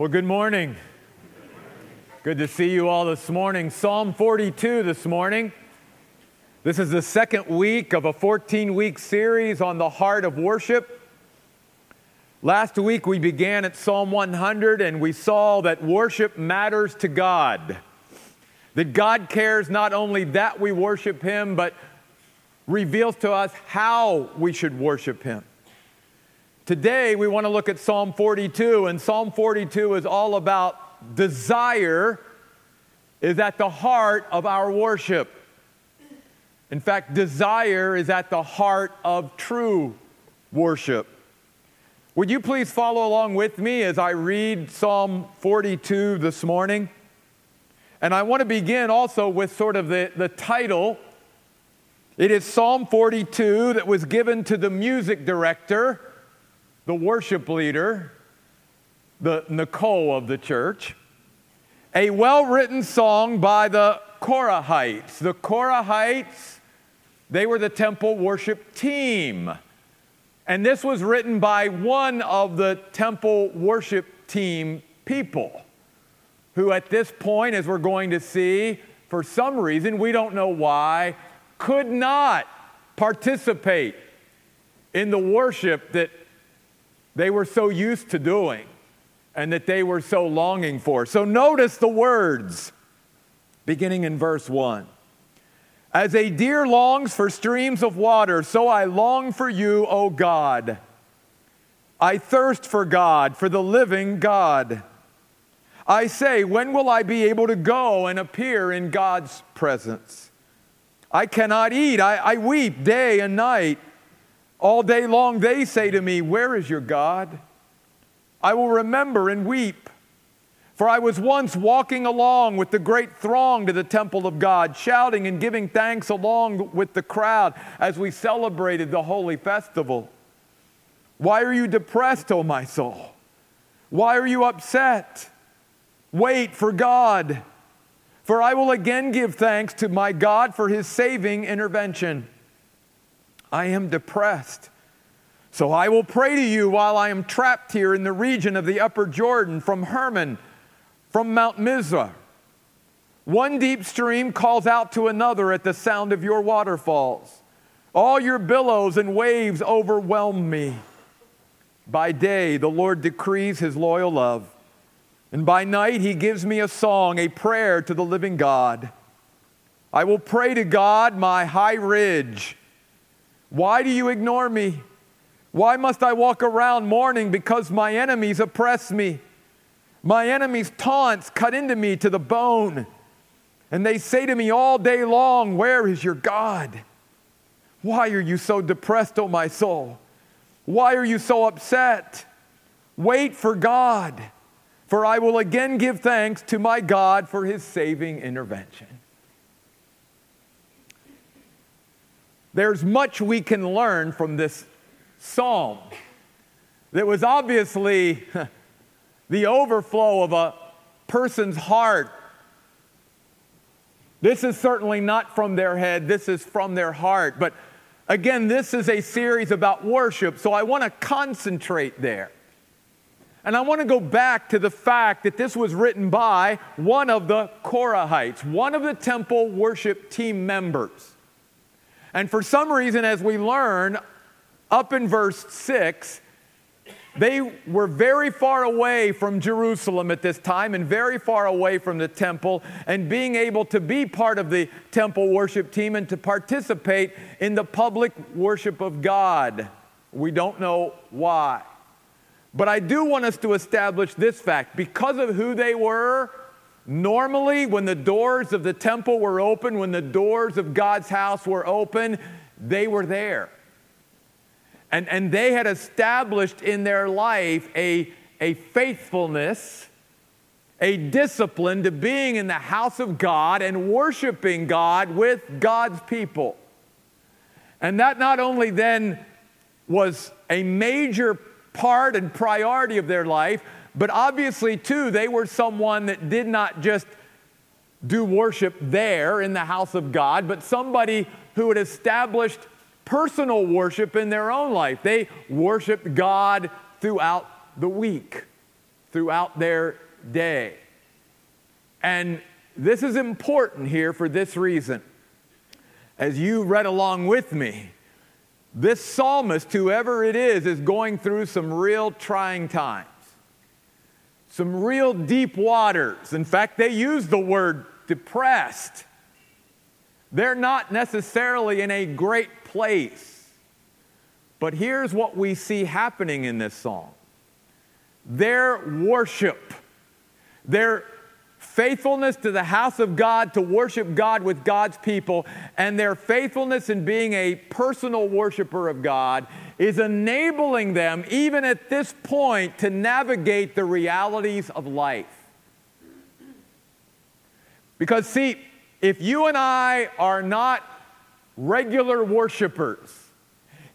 Well, good morning. Good to see you all this morning. Psalm 42 this morning. This is the second week of a 14 week series on the heart of worship. Last week we began at Psalm 100 and we saw that worship matters to God. That God cares not only that we worship Him, but reveals to us how we should worship Him. Today, we want to look at Psalm 42, and Psalm 42 is all about desire is at the heart of our worship. In fact, desire is at the heart of true worship. Would you please follow along with me as I read Psalm 42 this morning? And I want to begin also with sort of the, the title. It is Psalm 42 that was given to the music director the worship leader, the Nicole of the church, a well written song by the Korahites. The Korahites, they were the temple worship team. And this was written by one of the temple worship team people who, at this point, as we're going to see, for some reason, we don't know why, could not participate in the worship that they were so used to doing and that they were so longing for. So notice the words beginning in verse 1. As a deer longs for streams of water, so I long for you, O God. I thirst for God, for the living God. I say, when will I be able to go and appear in God's presence? I cannot eat, I, I weep day and night. All day long they say to me, Where is your God? I will remember and weep. For I was once walking along with the great throng to the temple of God, shouting and giving thanks along with the crowd as we celebrated the holy festival. Why are you depressed, O my soul? Why are you upset? Wait for God, for I will again give thanks to my God for his saving intervention. I am depressed. So I will pray to you while I am trapped here in the region of the upper Jordan from Hermon, from Mount Mizar. One deep stream calls out to another at the sound of your waterfalls. All your billows and waves overwhelm me. By day, the Lord decrees his loyal love, and by night, he gives me a song, a prayer to the living God. I will pray to God, my high ridge why do you ignore me? Why must I walk around mourning because my enemies oppress me? My enemies' taunts cut into me to the bone. And they say to me all day long, Where is your God? Why are you so depressed, O oh my soul? Why are you so upset? Wait for God, for I will again give thanks to my God for his saving intervention. There's much we can learn from this psalm that was obviously the overflow of a person's heart. This is certainly not from their head, this is from their heart. But again, this is a series about worship, so I want to concentrate there. And I want to go back to the fact that this was written by one of the Korahites, one of the temple worship team members. And for some reason, as we learn up in verse 6, they were very far away from Jerusalem at this time and very far away from the temple, and being able to be part of the temple worship team and to participate in the public worship of God. We don't know why. But I do want us to establish this fact because of who they were Normally, when the doors of the temple were open, when the doors of God's house were open, they were there. And, and they had established in their life a, a faithfulness, a discipline to being in the house of God and worshiping God with God's people. And that not only then was a major part and priority of their life, but obviously, too, they were someone that did not just do worship there in the house of God, but somebody who had established personal worship in their own life. They worshiped God throughout the week. throughout their day. And this is important here for this reason. As you read along with me, this psalmist, whoever it is, is going through some real trying times, some real deep waters. In fact, they use the word depressed. They're not necessarily in a great place. But here's what we see happening in this song their worship, their faithfulness to the house of God to worship God with God's people, and their faithfulness in being a personal worshiper of God is enabling them, even at this point, to navigate the realities of life. Because, see, if you and I are not regular worshipers,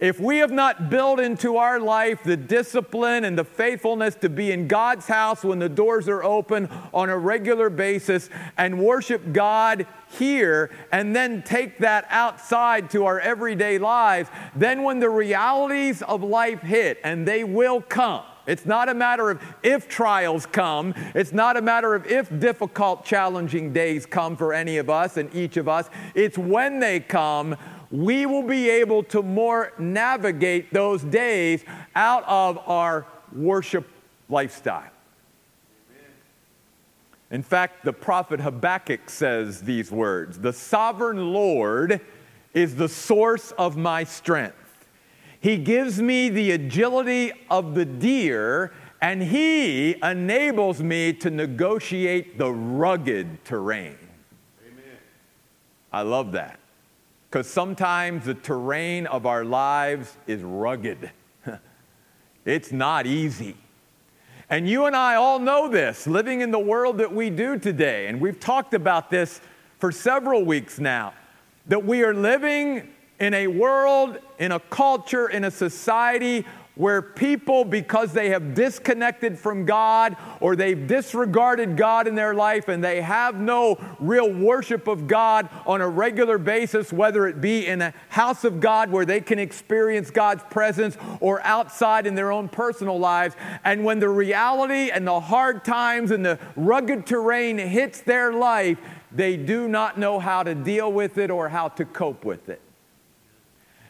if we have not built into our life the discipline and the faithfulness to be in God's house when the doors are open on a regular basis and worship God here and then take that outside to our everyday lives, then when the realities of life hit, and they will come, it's not a matter of if trials come. It's not a matter of if difficult, challenging days come for any of us and each of us. It's when they come we will be able to more navigate those days out of our worship lifestyle. In fact, the prophet Habakkuk says these words The sovereign Lord is the source of my strength. He gives me the agility of the deer, and He enables me to negotiate the rugged terrain. Amen. I love that. Because sometimes the terrain of our lives is rugged, it's not easy. And you and I all know this, living in the world that we do today. And we've talked about this for several weeks now that we are living in a world, in a culture, in a society where people, because they have disconnected from God or they've disregarded God in their life and they have no real worship of God on a regular basis, whether it be in a house of God where they can experience God's presence or outside in their own personal lives. And when the reality and the hard times and the rugged terrain hits their life, they do not know how to deal with it or how to cope with it.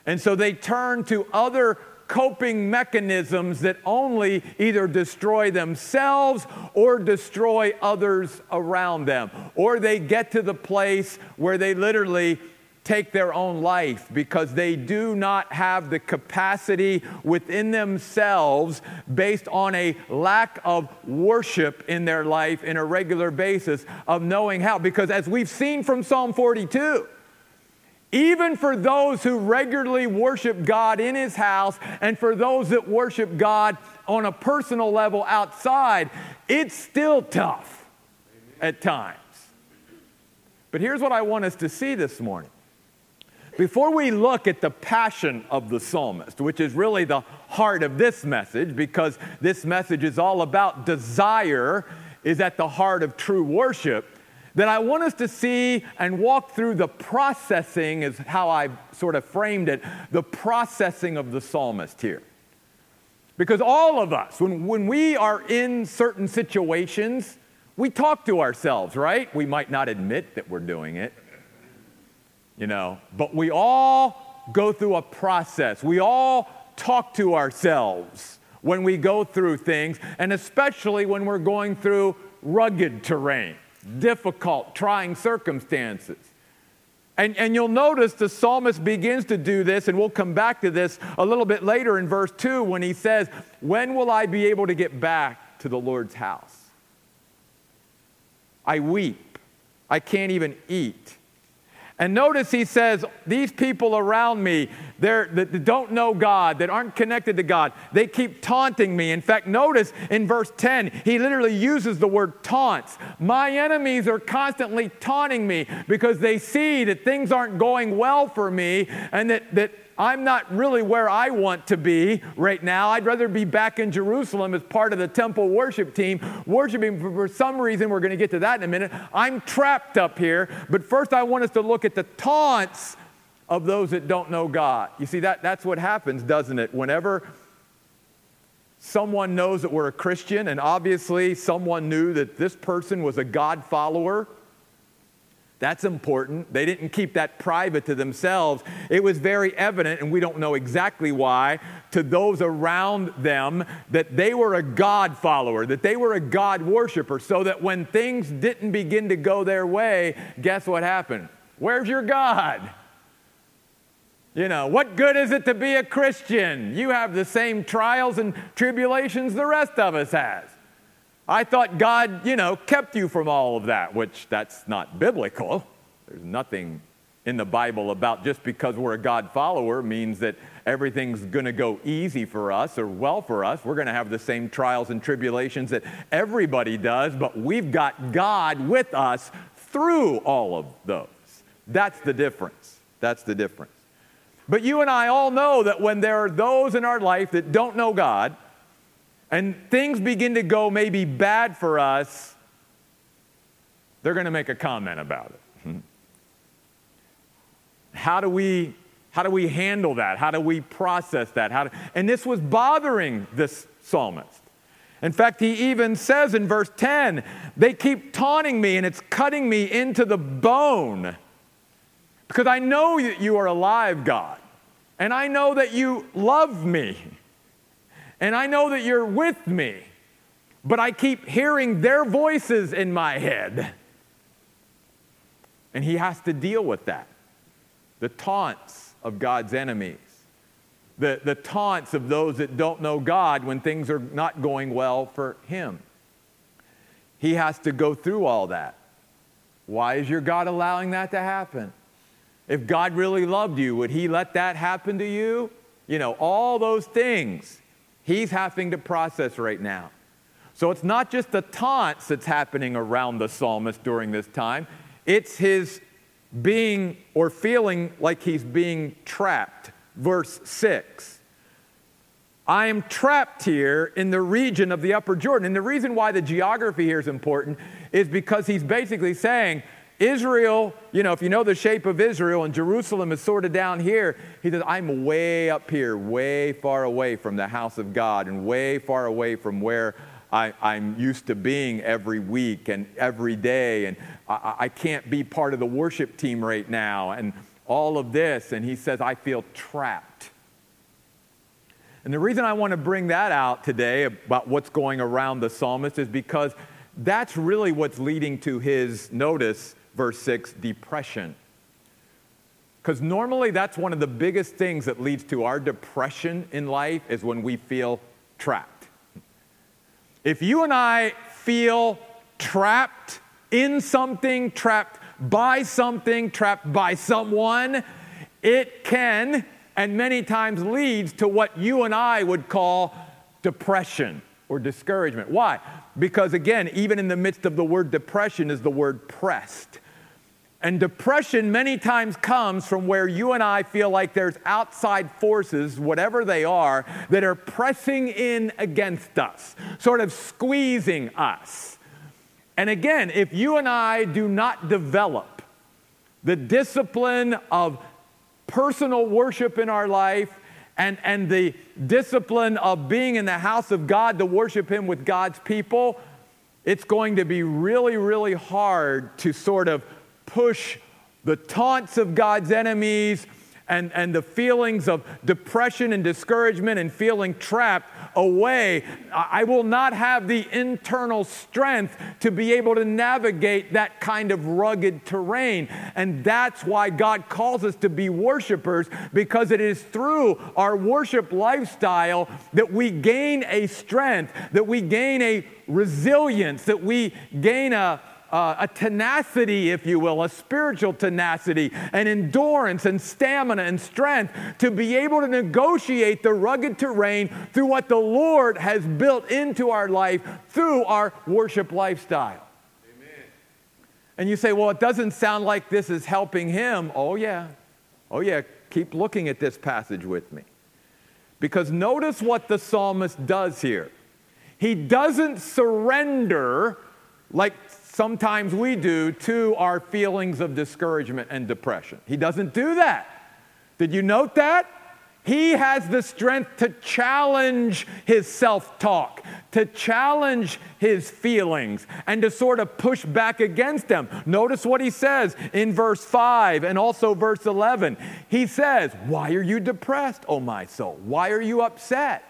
And so they turn to other coping mechanisms that only either destroy themselves or destroy others around them. Or they get to the place where they literally take their own life because they do not have the capacity within themselves based on a lack of worship in their life in a regular basis of knowing how. Because as we've seen from Psalm 42, even for those who regularly worship God in His house and for those that worship God on a personal level outside, it's still tough at times. But here's what I want us to see this morning. Before we look at the passion of the psalmist, which is really the heart of this message, because this message is all about desire, is at the heart of true worship that I want us to see and walk through the processing, is how I sort of framed it, the processing of the psalmist here. Because all of us, when, when we are in certain situations, we talk to ourselves, right? We might not admit that we're doing it, you know, but we all go through a process. We all talk to ourselves when we go through things, and especially when we're going through rugged terrain difficult, trying circumstances. And, and you'll notice the psalmist begins to do this, and we'll come back to this a little bit later in verse 2 when he says, When will I be able to get back to the Lord's house? I weep. I can't even eat. And notice he says, These people around me that don't know God, that aren't connected to God, they keep taunting me. In fact, notice in verse 10, he literally uses the word taunts. My enemies are constantly taunting me because they see that things aren't going well for me and that, that I'm not really where I want to be right now. I'd rather be back in Jerusalem as part of the temple worship team, worshiping for some reason. We're going to get to that in a minute. I'm trapped up here. But first, I want us to look at the taunts of those that don't know God. You see, that, that's what happens, doesn't it? Whenever someone knows that we're a Christian, and obviously someone knew that this person was a God follower. That's important. They didn't keep that private to themselves. It was very evident, and we don't know exactly why, to those around them that they were a God follower, that they were a God worshiper, so that when things didn't begin to go their way, guess what happened? Where's your God? You know, what good is it to be a Christian? You have the same trials and tribulations the rest of us has. I thought God, you know, kept you from all of that, which that's not biblical. There's nothing in the Bible about just because we're a God follower means that everything's going to go easy for us or well for us. We're going to have the same trials and tribulations that everybody does, but we've got God with us through all of those. That's the difference. That's the difference. But you and I all know that when there are those in our life that don't know God, and things begin to go maybe bad for us, they're going to make a comment about it. Hmm. How do we how do we handle that? How do we process that? How do, and this was bothering this psalmist. In fact, he even says in verse 10, they keep taunting me and it's cutting me into the bone. Because I know that you are alive, God. And I know that you love me. And I know that you're with me. But I keep hearing their voices in my head. And he has to deal with that the taunts of God's enemies, the, the taunts of those that don't know God when things are not going well for him. He has to go through all that. Why is your God allowing that to happen? If God really loved you, would He let that happen to you? You know, all those things He's having to process right now. So it's not just the taunts that's happening around the psalmist during this time, it's his being or feeling like he's being trapped. Verse 6. I am trapped here in the region of the Upper Jordan. And the reason why the geography here is important is because he's basically saying, Israel, you know, if you know the shape of Israel and Jerusalem is sort of down here, he says, I'm way up here, way far away from the house of God and way far away from where I, am used to being every week and every day. And I, I can't be part of the worship team right now and all of this. And he says, I feel trapped. And the reason I want to bring that out today about what's going around the psalmist is because that's really what's leading to his notice verse 6, depression. Because normally that's one of the biggest things that leads to our depression in life is when we feel trapped. If you and I feel trapped in something, trapped by something, trapped by someone, it can and many times leads to what you and I would call depression or discouragement. Why? Because again, even in the midst of the word depression is the word pressed. And depression many times comes from where you and I feel like there's outside forces, whatever they are, that are pressing in against us, sort of squeezing us. And again, if you and I do not develop the discipline of personal worship in our life and, and the discipline of being in the house of God to worship Him with God's people, it's going to be really, really hard to sort of push the taunts of God's enemies and, and the feelings of depression and discouragement and feeling trapped away. I will not have the internal strength to be able to navigate that kind of rugged terrain. And that's why God calls us to be worshipers, because it is through our worship lifestyle that we gain a strength, that we gain a resilience, that we gain a uh, a tenacity, if you will, a spiritual tenacity, an endurance and stamina and strength to be able to negotiate the rugged terrain through what the Lord has built into our life through our worship lifestyle. Amen. And you say, well, it doesn't sound like this is helping him. Oh, yeah. Oh, yeah. Keep looking at this passage with me. Because notice what the psalmist does here. He doesn't surrender like sometimes we do to our feelings of discouragement and depression. He doesn't do that. Did you note that? he has the strength to challenge his self talk, to challenge his feelings, and to sort of push back against them. Notice what he says in verse 5 and also verse 11. He says, Why are you depressed, O my soul? Why are you upset?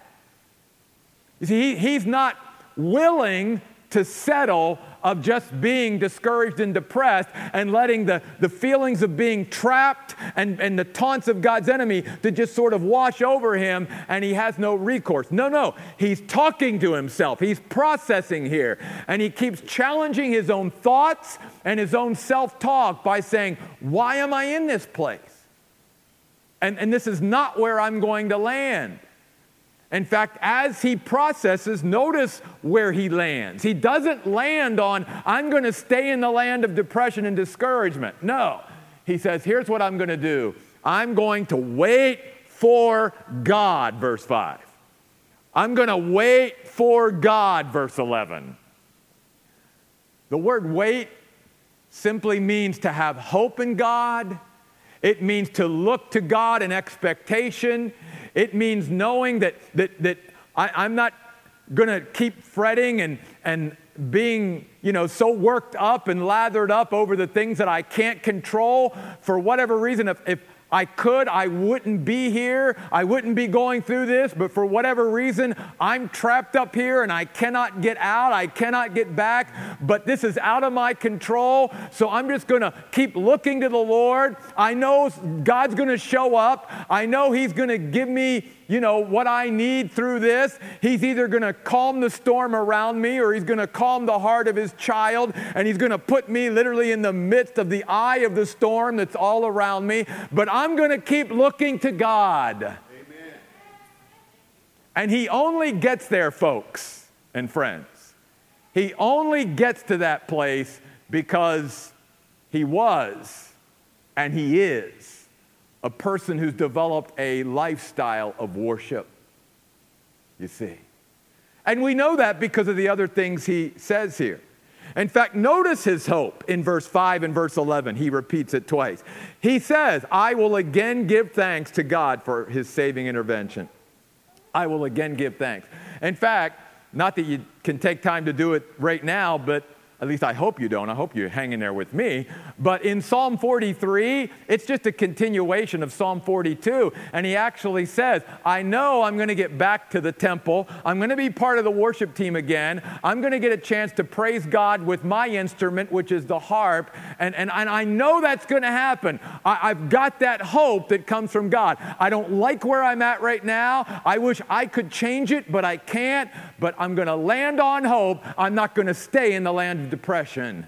You see, he, he's not willing to settle of just being discouraged and depressed and letting the, the feelings of being trapped and, and the taunts of God's enemy to just sort of wash over him and he has no recourse. No, no. He's talking to himself, he's processing here, and he keeps challenging his own thoughts and his own self talk by saying, Why am I in this place? And, and this is not where I'm going to land. In fact, as he processes, notice where he lands. He doesn't land on, I'm going to stay in the land of depression and discouragement. No. He says, here's what I'm going to do I'm going to wait for God, verse 5. I'm going to wait for God, verse 11. The word wait simply means to have hope in God. It means to look to God in expectation. It means knowing that, that, that I, am not going to keep fretting and, and being, you know, so worked up and lathered up over the things that I can't control for whatever reason. If, if I could, I wouldn't be here. I wouldn't be going through this, but for whatever reason, I'm trapped up here and I cannot get out. I cannot get back, but this is out of my control. So I'm just going to keep looking to the Lord. I know God's going to show up. I know He's going to give me you know, what I need through this. He's either going to calm the storm around me or he's going to calm the heart of his child and he's going to put me literally in the midst of the eye of the storm that's all around me. But I'm going to keep looking to God. Amen. And he only gets there, folks and friends. He only gets to that place because he was and he is a person who's developed a lifestyle of worship. You see. And we know that because of the other things he says here. In fact, notice his hope in verse 5 and verse 11. He repeats it twice. He says, I will again give thanks to God for his saving intervention. I will again give thanks. In fact, not that you can take time to do it right now, but at least I hope you don't. I hope you're hanging there with me. But in Psalm 43, it's just a continuation of Psalm 42. And he actually says, I know I'm going to get back to the temple. I'm going to be part of the worship team again. I'm going to get a chance to praise God with my instrument, which is the harp. And, and, and I know that's going to happen. I, I've got that hope that comes from God. I don't like where I'm at right now. I wish I could change it, but I can't. But I'm going to land on hope. I'm not going to stay in the land depression.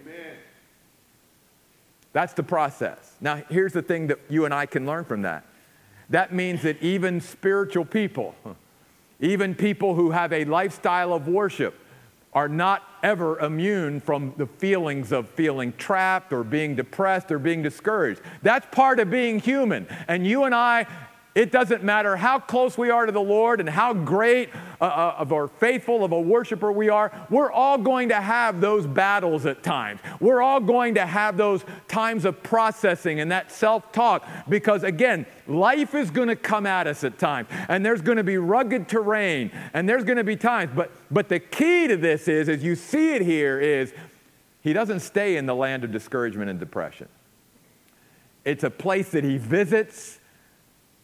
Amen. That's the process. Now, here's the thing that you and I can learn from that. That means that even spiritual people, even people who have a lifestyle of worship, are not ever immune from the feelings of feeling trapped or being depressed or being discouraged. That's part of being human. And you and I it doesn't matter how close we are to the Lord and how great uh, uh, of or faithful of a worshiper we are. We're all going to have those battles at times. We're all going to have those times of processing and that self talk because, again, life is going to come at us at times and there's going to be rugged terrain and there's going to be times. But, but the key to this is, as you see it here, is he doesn't stay in the land of discouragement and depression. It's a place that he visits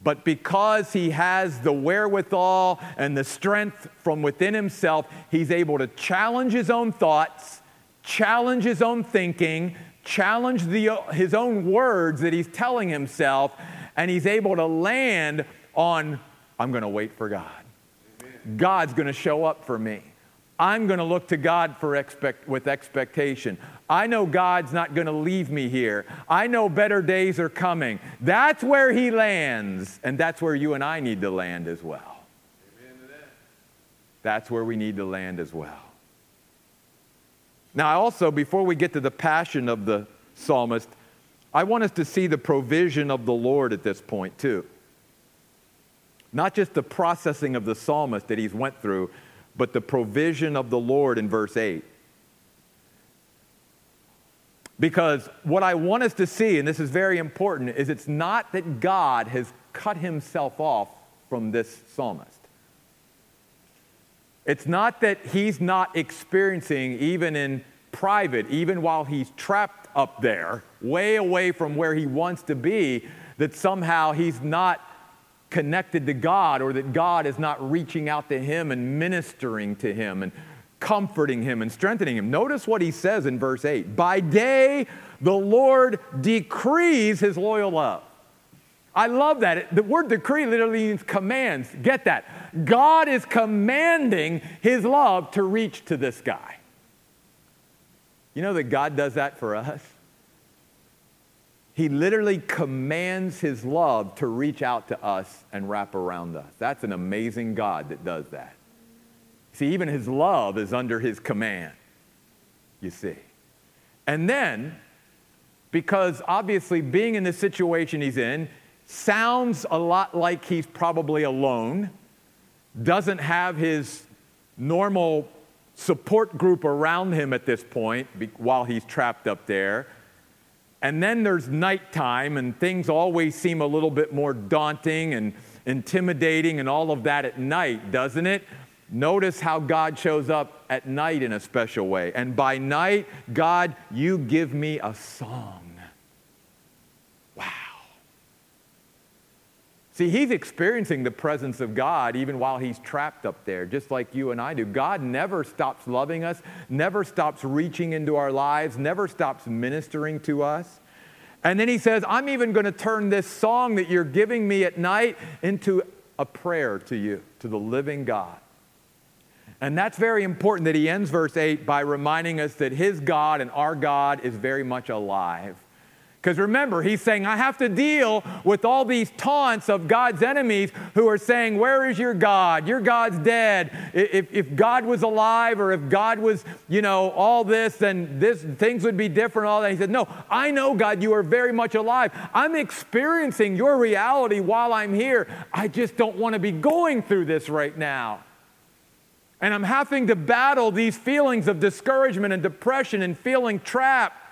but because he has the wherewithal and the strength from within himself, he's able to challenge his own thoughts, challenge his own thinking, challenge the, his own words that he's telling himself, and he's able to land on, I'm going to wait for God. Amen. God's going to show up for me. I'm going to look to God for expect, with expectation. I know God's not going to leave me here. I know better days are coming. That's where He lands, and that's where you and I need to land as well. That. That's where we need to land as well. Now, also, before we get to the passion of the psalmist, I want us to see the provision of the Lord at this point, too. Not just the processing of the psalmist that he's went through, but the provision of the Lord in verse 8. Because what I want us to see, and this is very important, is it's not that God has cut himself off from this psalmist. It's not that he's not experiencing, even in private, even while he's trapped up there, way away from where he wants to be, that somehow he's not connected to God or that God is not reaching out to him and ministering to him and comforting him and strengthening him. Notice what he says in verse 8 By day, the Lord decrees his loyal love. I love that. The word decree literally means commands. Get that. God is commanding his love to reach to this guy. You know that God does that for us? He literally commands his love to reach out to us and wrap around us. That's an amazing God that does that. See, even his love is under his command, you see. And then, because obviously being in the situation he's in sounds a lot like he's probably alone, doesn't have his normal support group around him at this point while he's trapped up there. And then there's nighttime, and things always seem a little bit more daunting and intimidating and all of that at night, doesn't it? Notice how God shows up at night in a special way. And by night, God, you give me a song. See, he's experiencing the presence of God even while he's trapped up there, just like you and I do. God never stops loving us, never stops reaching into our lives, never stops ministering to us. And then he says, I'm even going to turn this song that you're giving me at night into a prayer to you, to the living God. And that's very important that he ends verse 8 by reminding us that his God and our God is very much alive. Because remember, he's saying, I have to deal with all these taunts of God's enemies who are saying, Where is your God? Your God's dead. If, if God was alive or if God was, you know, all this, then this, things would be different, all that. He said, No, I know, God, you are very much alive. I'm experiencing your reality while I'm here. I just don't want to be going through this right now. And I'm having to battle these feelings of discouragement and depression and feeling trapped.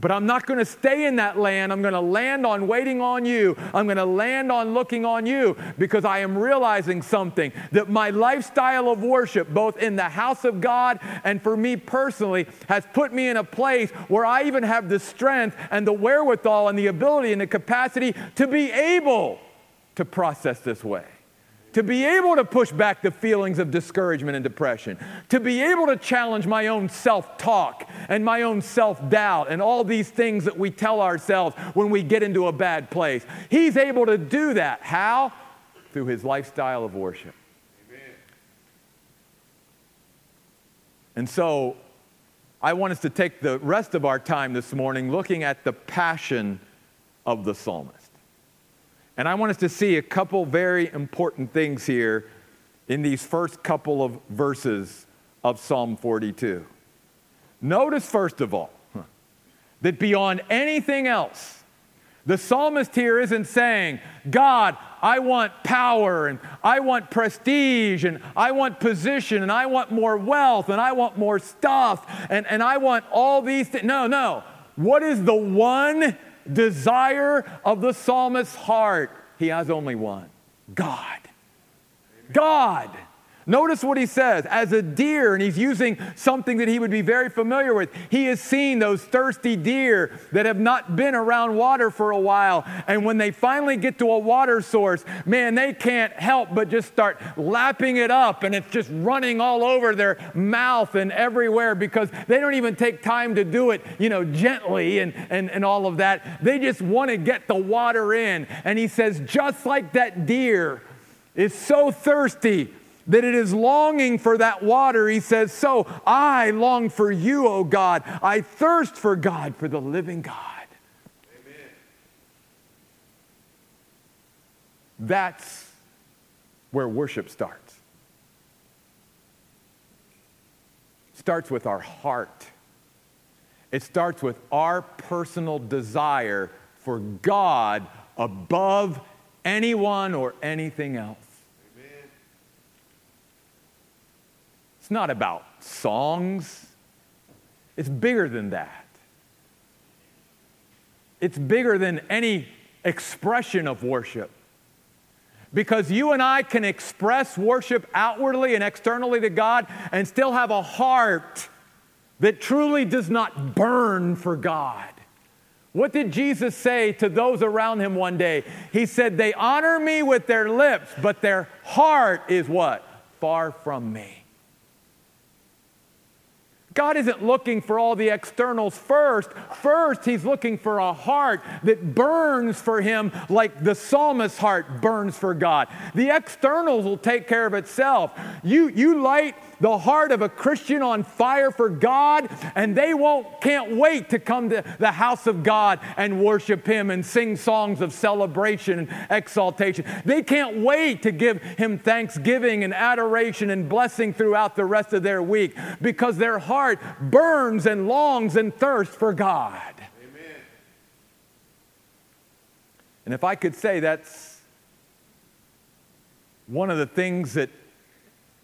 But I'm not going to stay in that land. I'm going to land on waiting on you. I'm going to land on looking on you because I am realizing something that my lifestyle of worship, both in the house of God and for me personally, has put me in a place where I even have the strength and the wherewithal and the ability and the capacity to be able to process this way to be able to push back the feelings of discouragement and depression, to be able to challenge my own self talk and my own self doubt and all these things that we tell ourselves when we get into a bad place. He's able to do that. How? Through his lifestyle of worship. Amen. And so I want us to take the rest of our time this morning looking at the passion of the psalmist. And I want us to see a couple very important things here in these first couple of verses of Psalm 42. Notice, first of all, that beyond anything else, the psalmist here isn't saying, God, I want power and I want prestige and I want position and I want more wealth and I want more stuff and, and I want all these things. No, no. What is the one desire of the psalmist's heart, he has only one God. God. Notice what he says as a deer, and he's using something that he would be very familiar with. He has seen those thirsty deer that have not been around water for a while. And when they finally get to a water source, man, they can't help but just start lapping it up, and it's just running all over their mouth and everywhere because they don't even take time to do it, you know, gently and, and, and all of that. They just want to get the water in. And he says, just like that deer is so thirsty that it is longing for that water. He says, So I long for you, O God. I thirst for God, for the living God. Amen. That's where worship starts. starts with our heart. It starts with our personal desire for God above anyone or anything else. It's not about songs, it's bigger than that. it's bigger than any expression of worship. Because you and I can express worship outwardly and externally to God and still have a heart that truly does not burn for God. What did Jesus say to those around him one day? He said, They honor me with their lips, but their heart is what? Far from me. God isn't looking for all the externals first. First, He's looking for a heart that burns for Him like the psalmist's heart burns for God. The externals will take care of itself. You, you light the heart of a Christian on fire for God, and they won't, can't wait to come to the house of God and worship Him and sing songs of celebration and exaltation. They can't wait to give Him thanksgiving and adoration and blessing throughout the rest of their week because their heart burns and longs and thirsts for God. Amen. And if I could say that's one of the things that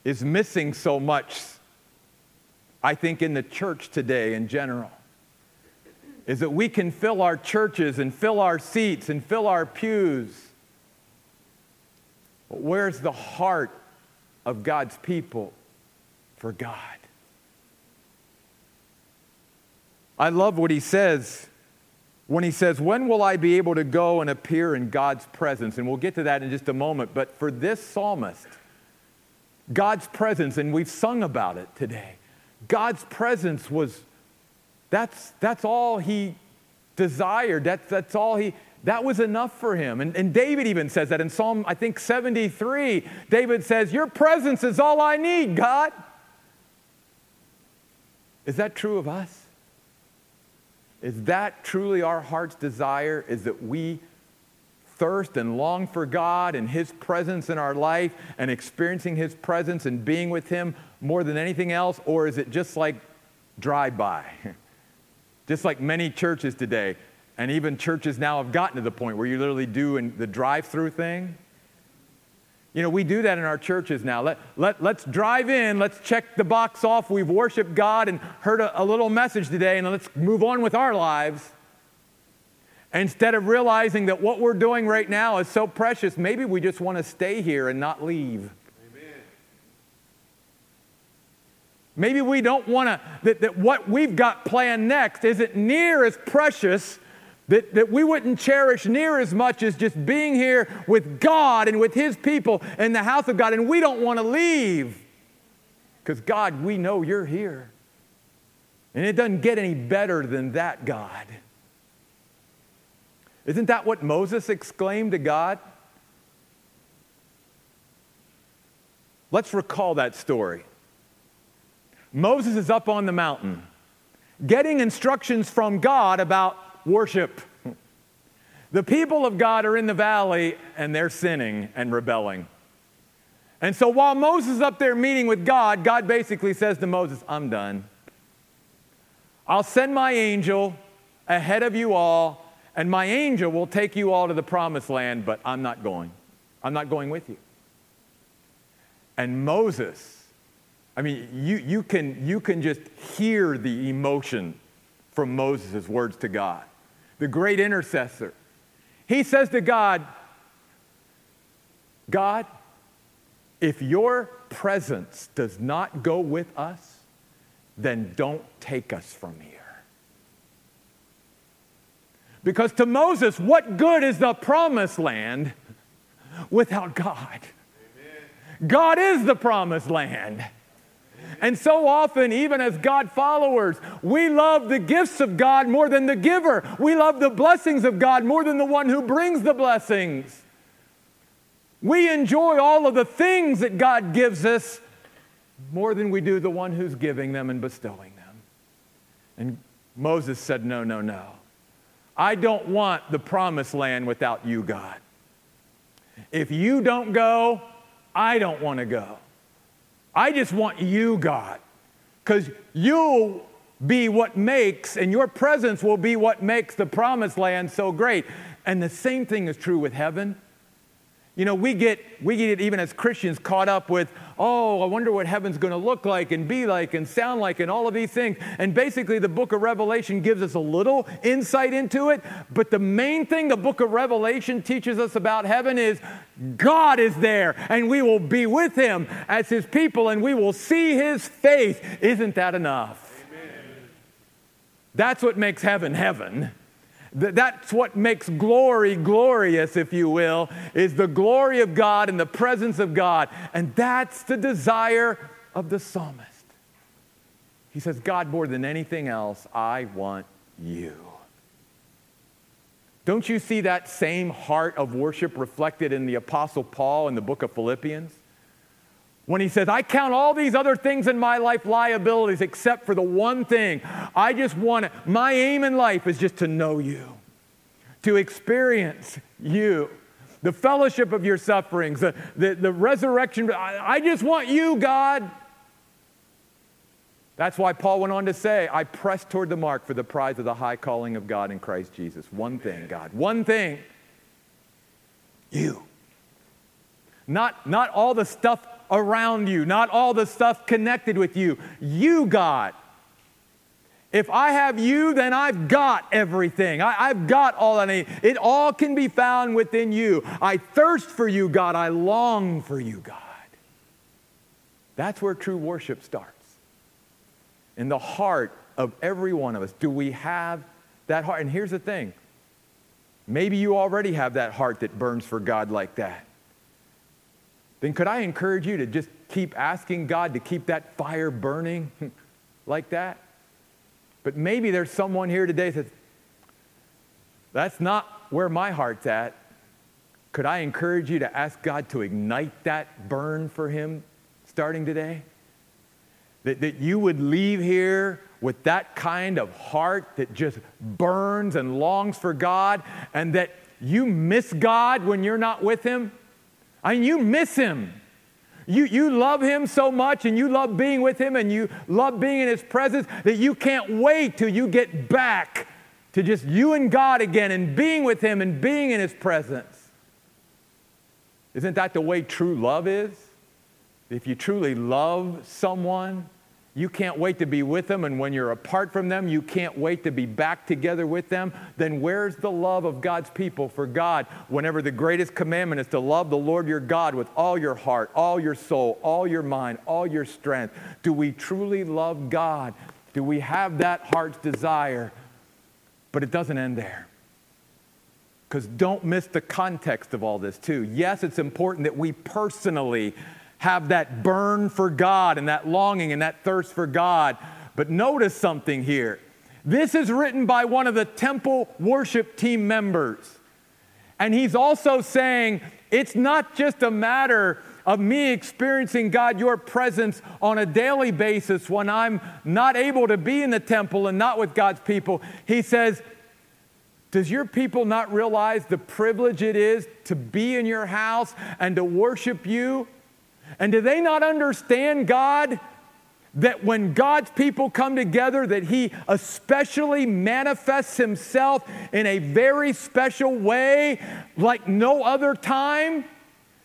is missing so much, I think, in the church today in general, is that we can fill our churches and fill our seats and fill our pews. But where's the heart of God's people for God? I love what he says when he says, When will I be able to go and appear in God's presence? And we'll get to that in just a moment. But for this psalmist, God's presence, and we've sung about it today. God's presence was, that's, that's all he desired. That's, that's all he, that was enough for him. And, and David even says that in Psalm, I think 73. David says, Your presence is all I need, God. Is that true of us? Is that truly our heart's desire? Is that we thirst and long for God and His presence in our life and experiencing His presence and being with Him more than anything else? Or is it just like drive by? just like many churches today, and even churches now have gotten to the point where you literally do in the drive through thing. You know, we do that in our churches now. Let, let, let's drive in, let's check the box off. We've worshiped God and heard a, a little message today, and let's move on with our lives. Instead of realizing that what we're doing right now is so precious, maybe we just want to stay here and not leave. Amen. Maybe we don't want to, that, that what we've got planned next isn't near as precious, that, that we wouldn't cherish near as much as just being here with God and with His people in the house of God, and we don't want to leave. Because, God, we know you're here. And it doesn't get any better than that, God. Isn't that what Moses exclaimed to God? Let's recall that story. Moses is up on the mountain getting instructions from God about worship. The people of God are in the valley and they're sinning and rebelling. And so while Moses is up there meeting with God, God basically says to Moses, I'm done. I'll send my angel ahead of you all and my angel will take you all to the promised land, but I'm not going. I'm not going with you. And Moses, I mean, you, you, can, you can just hear the emotion from Moses' words to God, the great intercessor. He says to God, God, if your presence does not go with us, then don't take us from here. Because to Moses, what good is the promised land without God? God is the promised land. And so often, even as God followers, we love the gifts of God more than the giver. We love the blessings of God more than the one who brings the blessings. We enjoy all of the things that God gives us more than we do the one who's giving them and bestowing them. And Moses said, No, no, no. I don't want the promised land without you, God. If you don't go, I don't want to go. I just want you, God, because you'll be what makes, and your presence will be what makes the promised land so great. And the same thing is true with heaven. You know, we get, we get even as Christians caught up with, oh, I wonder what heaven's going to look like and be like and sound like and all of these things. And basically, the book of Revelation gives us a little insight into it. But the main thing the book of Revelation teaches us about heaven is God is there and we will be with him as his people and we will see his face. Isn't that enough? Amen. That's what makes heaven heaven. That's what makes glory glorious, if you will, is the glory of God and the presence of God. And that's the desire of the psalmist. He says, God, more than anything else, I want you. Don't you see that same heart of worship reflected in the Apostle Paul in the book of Philippians? When he says, I count all these other things in my life liabilities except for the one thing. I just want it. My aim in life is just to know you, to experience you, the fellowship of your sufferings, the, the, the resurrection. I, I just want you, God. That's why Paul went on to say, I press toward the mark for the prize of the high calling of God in Christ Jesus. One thing, God, one thing. You. Not, not all the stuff around you, not all the stuff connected with you. You, God. If I have you, then I've got everything. I, have got all I need. It all can be found within you. I thirst for you, God. I long for you, God. That's where true worship starts. In the heart of every one of us. Do we have that heart? And here's the thing maybe you already have that heart that burns for God like that then could I encourage you to just keep asking God to keep that fire burning like that? But maybe there's someone here today that says, that's not where my heart's at. Could I encourage you to ask God to ignite that burn for Him starting today? That, that you would leave here with that kind of heart that just burns and longs for God, and that you miss God when you're not with Him? I mean, you miss him. You, you love him so much and you love being with him and you love being in his presence that you can't wait till you get back to just you and God again and being with him and being in his presence. Isn't that the way true love is? If you truly love someone, you can't wait to be with them, and when you're apart from them, you can't wait to be back together with them, then where's the love of God's people for God whenever the greatest commandment is to love the Lord your God with all your heart, all your soul, all your mind, all your strength? Do we truly love God? Do we have that heart's desire? But it doesn't end there. Because don't miss the context of all this, too. Yes, it's important that we personally have that burn for God and that longing and that thirst for God. But notice something here. This is written by one of the temple worship team members. And he's also saying it's not just a matter of me experiencing God, your presence on a daily basis when I'm not able to be in the temple and not with God's people. He says, Does your people not realize the privilege it is to be in your house and to worship you? And do they not understand God? That when God's people come together, that He especially manifests Himself in a very special way, like no other time?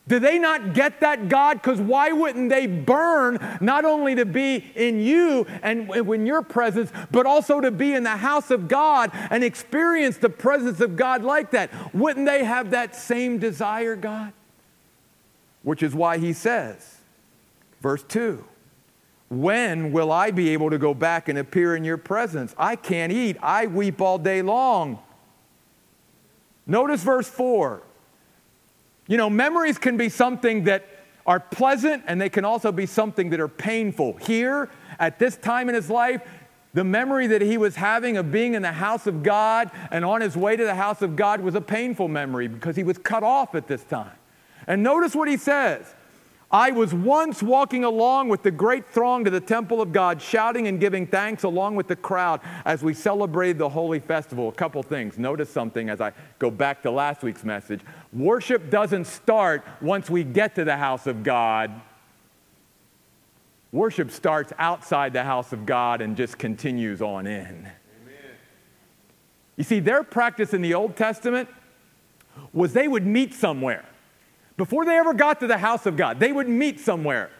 Do they not get that, God? Because why wouldn't they burn not only to be in you and in your presence, but also to be in the house of God and experience the presence of God like that? Wouldn't they have that same desire, God? Which is why he says, verse 2 When will I be able to go back and appear in your presence? I can't eat, I weep all day long. Notice verse 4. You know, memories can be something that are pleasant and they can also be something that are painful. Here, at this time in his life, the memory that he was having of being in the house of God and on his way to the house of God was a painful memory because he was cut off at this time. And notice what he says I was once walking along with the great throng to the temple of God, shouting and giving thanks along with the crowd as we celebrated the holy festival. A couple things. Notice something as I go back to last week's message. Worship doesn't start once we get to the house of God. Worship starts outside the house of God and just continues on in. Amen. You see, their practice in the Old Testament was they would meet somewhere. Before they ever got to the house of God, they would meet somewhere,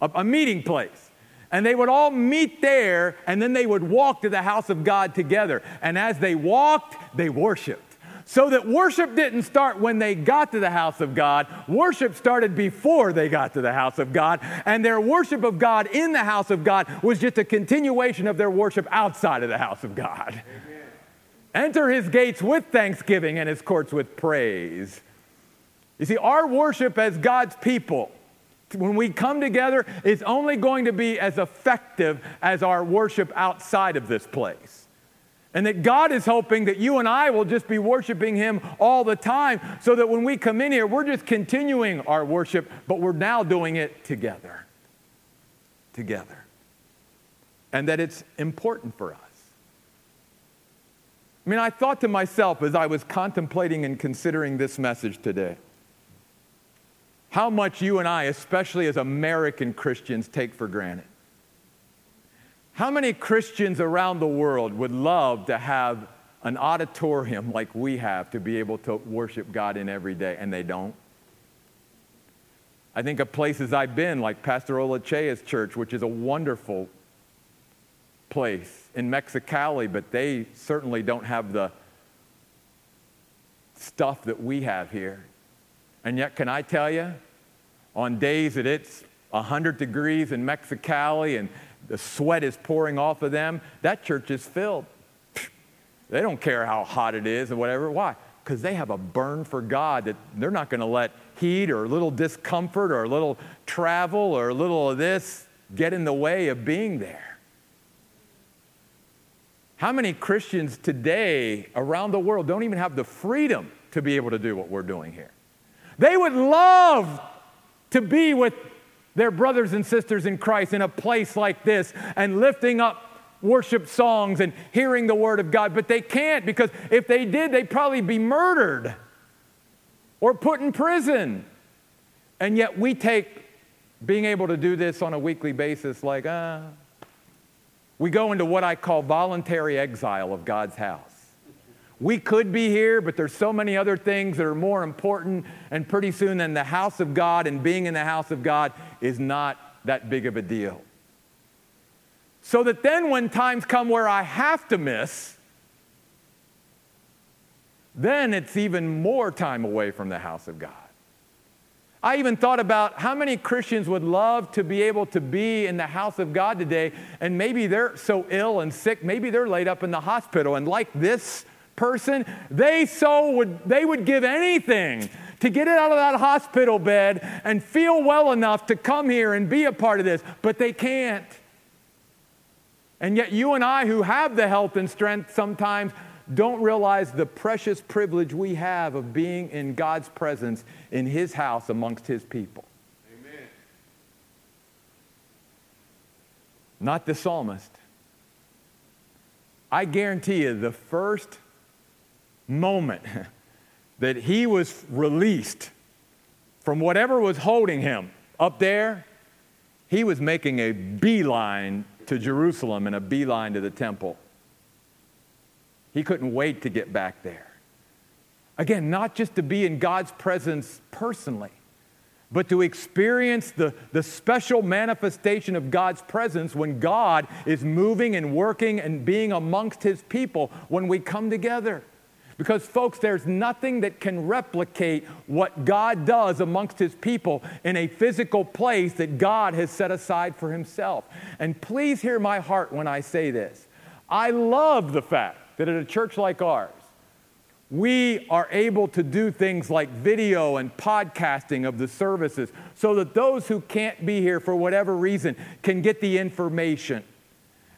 a, a meeting place. And they would all meet there, and then they would walk to the house of God together. And as they walked, they worshiped. So that worship didn't start when they got to the house of God. Worship started before they got to the house of God. And their worship of God in the house of God was just a continuation of their worship outside of the house of God. Amen. Enter his gates with thanksgiving and his courts with praise. You see, our worship as God's people, when we come together, is only going to be as effective as our worship outside of this place. And that God is hoping that you and I will just be worshiping Him all the time so that when we come in here, we're just continuing our worship, but we're now doing it together. Together. And that it's important for us. I mean, I thought to myself as I was contemplating and considering this message today how much you and I, especially as American Christians, take for granted. How many Christians around the world would love to have an auditorium like we have to be able to worship God in every day, and they don't? I think of places I've been, like Pastor Olachea's church, which is a wonderful place in Mexicali, but they certainly don't have the stuff that we have here. And yet, can I tell you, on days that it's 100 degrees in Mexicali and the sweat is pouring off of them, that church is filled. They don't care how hot it is or whatever. Why? Because they have a burn for God that they're not going to let heat or a little discomfort or a little travel or a little of this get in the way of being there. How many Christians today around the world don't even have the freedom to be able to do what we're doing here? They would love to be with their brothers and sisters in Christ in a place like this and lifting up worship songs and hearing the Word of God, but they can't because if they did, they'd probably be murdered or put in prison. And yet we take being able to do this on a weekly basis like, ah. Uh, we go into what I call voluntary exile of God's house. We could be here, but there's so many other things that are more important. And pretty soon, then the house of God and being in the house of God is not that big of a deal. So that then, when times come where I have to miss, then it's even more time away from the house of God. I even thought about how many Christians would love to be able to be in the house of God today, and maybe they're so ill and sick, maybe they're laid up in the hospital, and like this person, they so would they would give anything to get it out of that hospital bed and feel well enough to come here and be a part of this, but they can't. And yet you and I who have the health and strength sometimes don't realize the precious privilege we have of being in God's presence in his house amongst his people. Amen. Not the psalmist. I guarantee you the first moment that he was released from whatever was holding him up there, he was making a beeline to Jerusalem and a beeline to the temple. He couldn't wait to get back there. Again, not just to be in God's presence personally, but to experience the, the special manifestation of God's presence when God is moving and working and being amongst his people when we come together. Because, folks, there's nothing that can replicate what God does amongst His people in a physical place that God has set aside for Himself. And please hear my heart when I say this. I love the fact that at a church like ours, we are able to do things like video and podcasting of the services so that those who can't be here for whatever reason can get the information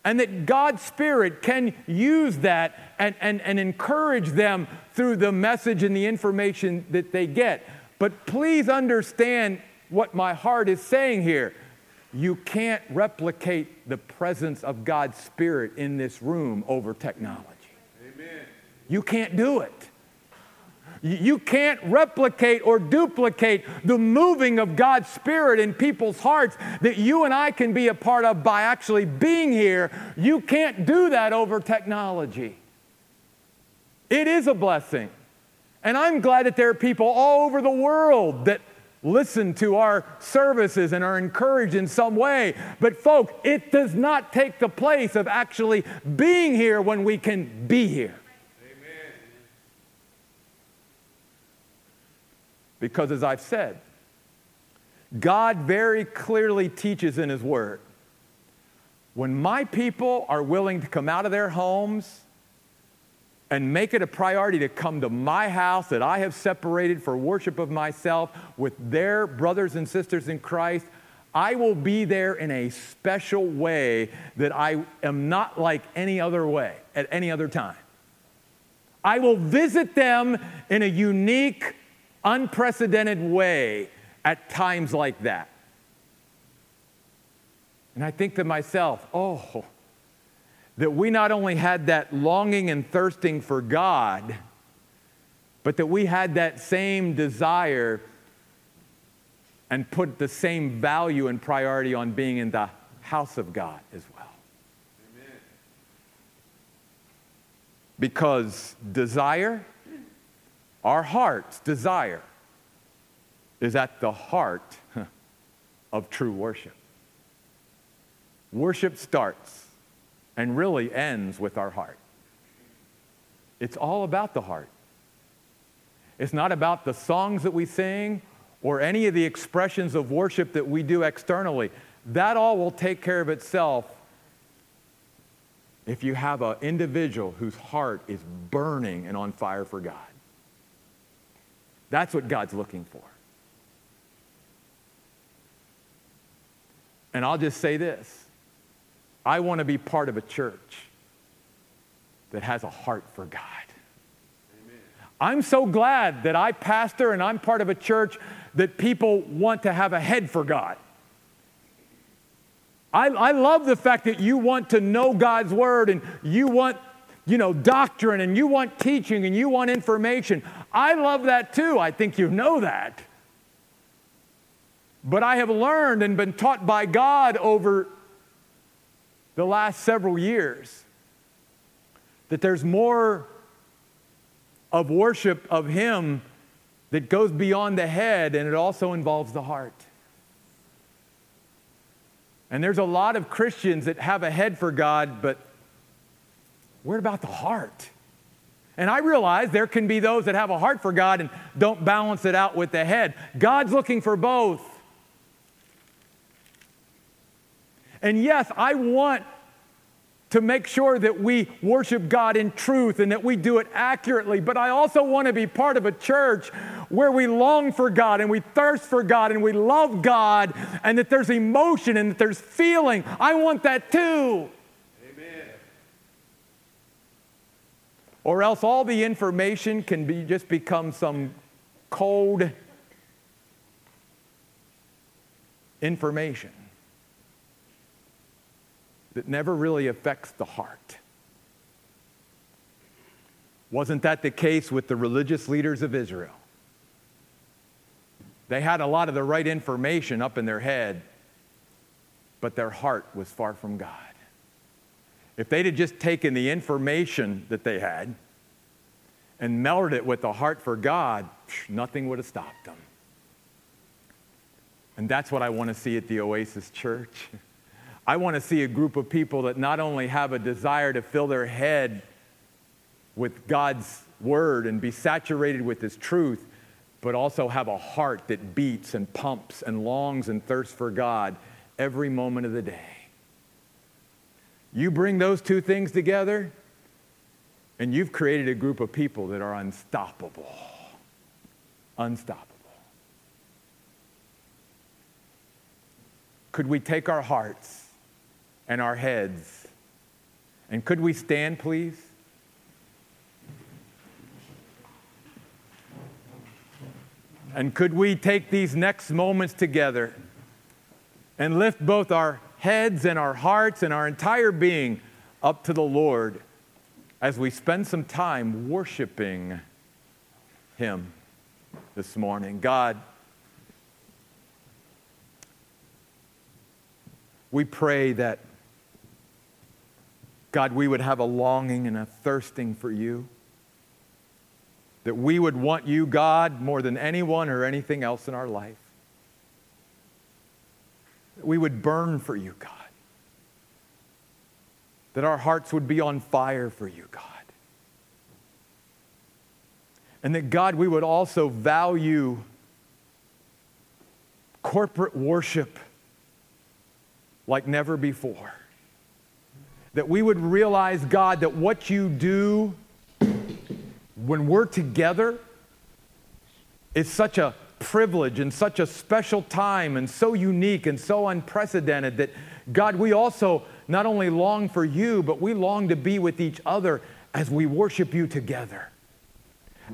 and that God's Spirit can use that and, and, and encourage them through the message and the information that they get. But please understand what my heart is saying here. You can't replicate the presence of God's Spirit in this room over technology. Amen. You can't do it. You can't replicate or duplicate the moving of God's Spirit in people's hearts that you and I can be a part of by actually being here. You can't do that over technology. It is a blessing. And I'm glad that there are people all over the world that listen to our services and are encouraged in some way. But, folk, it does not take the place of actually being here when we can be here. Because, as I've said, God very clearly teaches in His Word when my people are willing to come out of their homes and make it a priority to come to my house that I have separated for worship of myself with their brothers and sisters in Christ, I will be there in a special way that I am not like any other way at any other time. I will visit them in a unique, unprecedented way at times like that. And I think to myself, oh, that we not only had that longing and thirsting for God, but that we had that same desire and put the same value and priority on being in the house of God as well. Amen. Because desire, our heart's desire, is at the heart of true worship. Worship starts and really ends with our heart. It's all about the heart. It's not about the songs that we sing or any of the expressions of worship that we do externally. That all will take care of itself if you have an individual whose heart is burning and on fire for God. That's what God's looking for. And I'll just say this I want to be part of a church that has a heart for God. Amen. I'm so glad that I pastor and I'm part of a church that people want to have a head for God. I, I love the fact that you want to know God's word and you want you know, doctrine and you want teaching and you want information. I love that too. I think you know that. But I have learned and been taught by God over the last several years that there's more of worship of Him that goes beyond the head and it also involves the heart. And there's a lot of Christians that have a head for God, but what about the heart? And I realize there can be those that have a heart for God and don't balance it out with the head. God's looking for both. And yes, I want to make sure that we worship God in truth and that we do it accurately. But I also want to be part of a church where we long for God and we thirst for God and we love God and that there's emotion and that there's feeling. I want that too. Or else all the information can be just become some cold information that never really affects the heart. Wasn't that the case with the religious leaders of Israel? They had a lot of the right information up in their head, but their heart was far from God. If they'd have just taken the information that they had and melted it with the heart for God, nothing would have stopped them. And that's what I want to see at the Oasis Church. I want to see a group of people that not only have a desire to fill their head with God's word and be saturated with his truth, but also have a heart that beats and pumps and longs and thirsts for God every moment of the day. You bring those two things together, and you've created a group of people that are unstoppable. Unstoppable. Could we take our hearts? and our heads. And could we stand, please? And could we take these next moments together and lift both our heads and our hearts and our entire being up to the Lord as we spend some time worshiping Him this morning? God, we pray that God, we would have a longing and a thirsting for you. That we would want you, God, more than anyone or anything else in our life. That we would burn for you, God. That our hearts would be on fire for you, God. And that, God, we would also value corporate worship like never before. That we would realize, God, that what you do when we're together is such a privilege and such a special time and so unique and so unprecedented that, God, we also not only long for you, but we long to be with each other as we worship you together.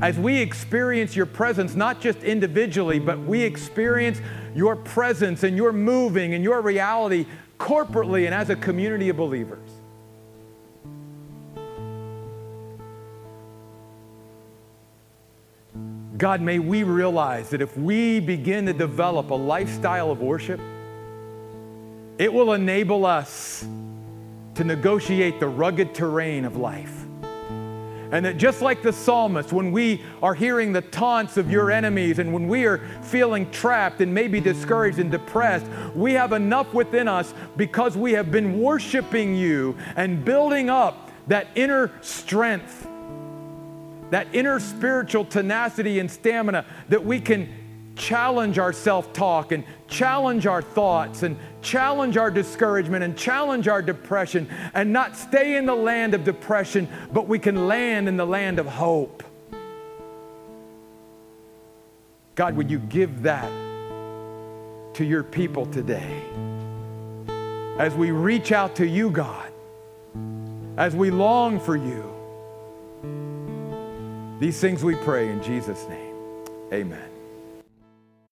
As we experience your presence, not just individually, but we experience your presence and your moving and your reality corporately and as a community of believers. God, may we realize that if we begin to develop a lifestyle of worship, it will enable us to negotiate the rugged terrain of life. And that just like the psalmist, when we are hearing the taunts of your enemies and when we are feeling trapped and maybe discouraged and depressed, we have enough within us because we have been worshiping you and building up that inner strength that inner spiritual tenacity and stamina that we can challenge our self talk and challenge our thoughts and challenge our discouragement and challenge our depression and not stay in the land of depression, but we can land in the land of hope. God, would you give that to your people today? As we reach out to you, God, as we long for you these things we pray in Jesus' name. Amen.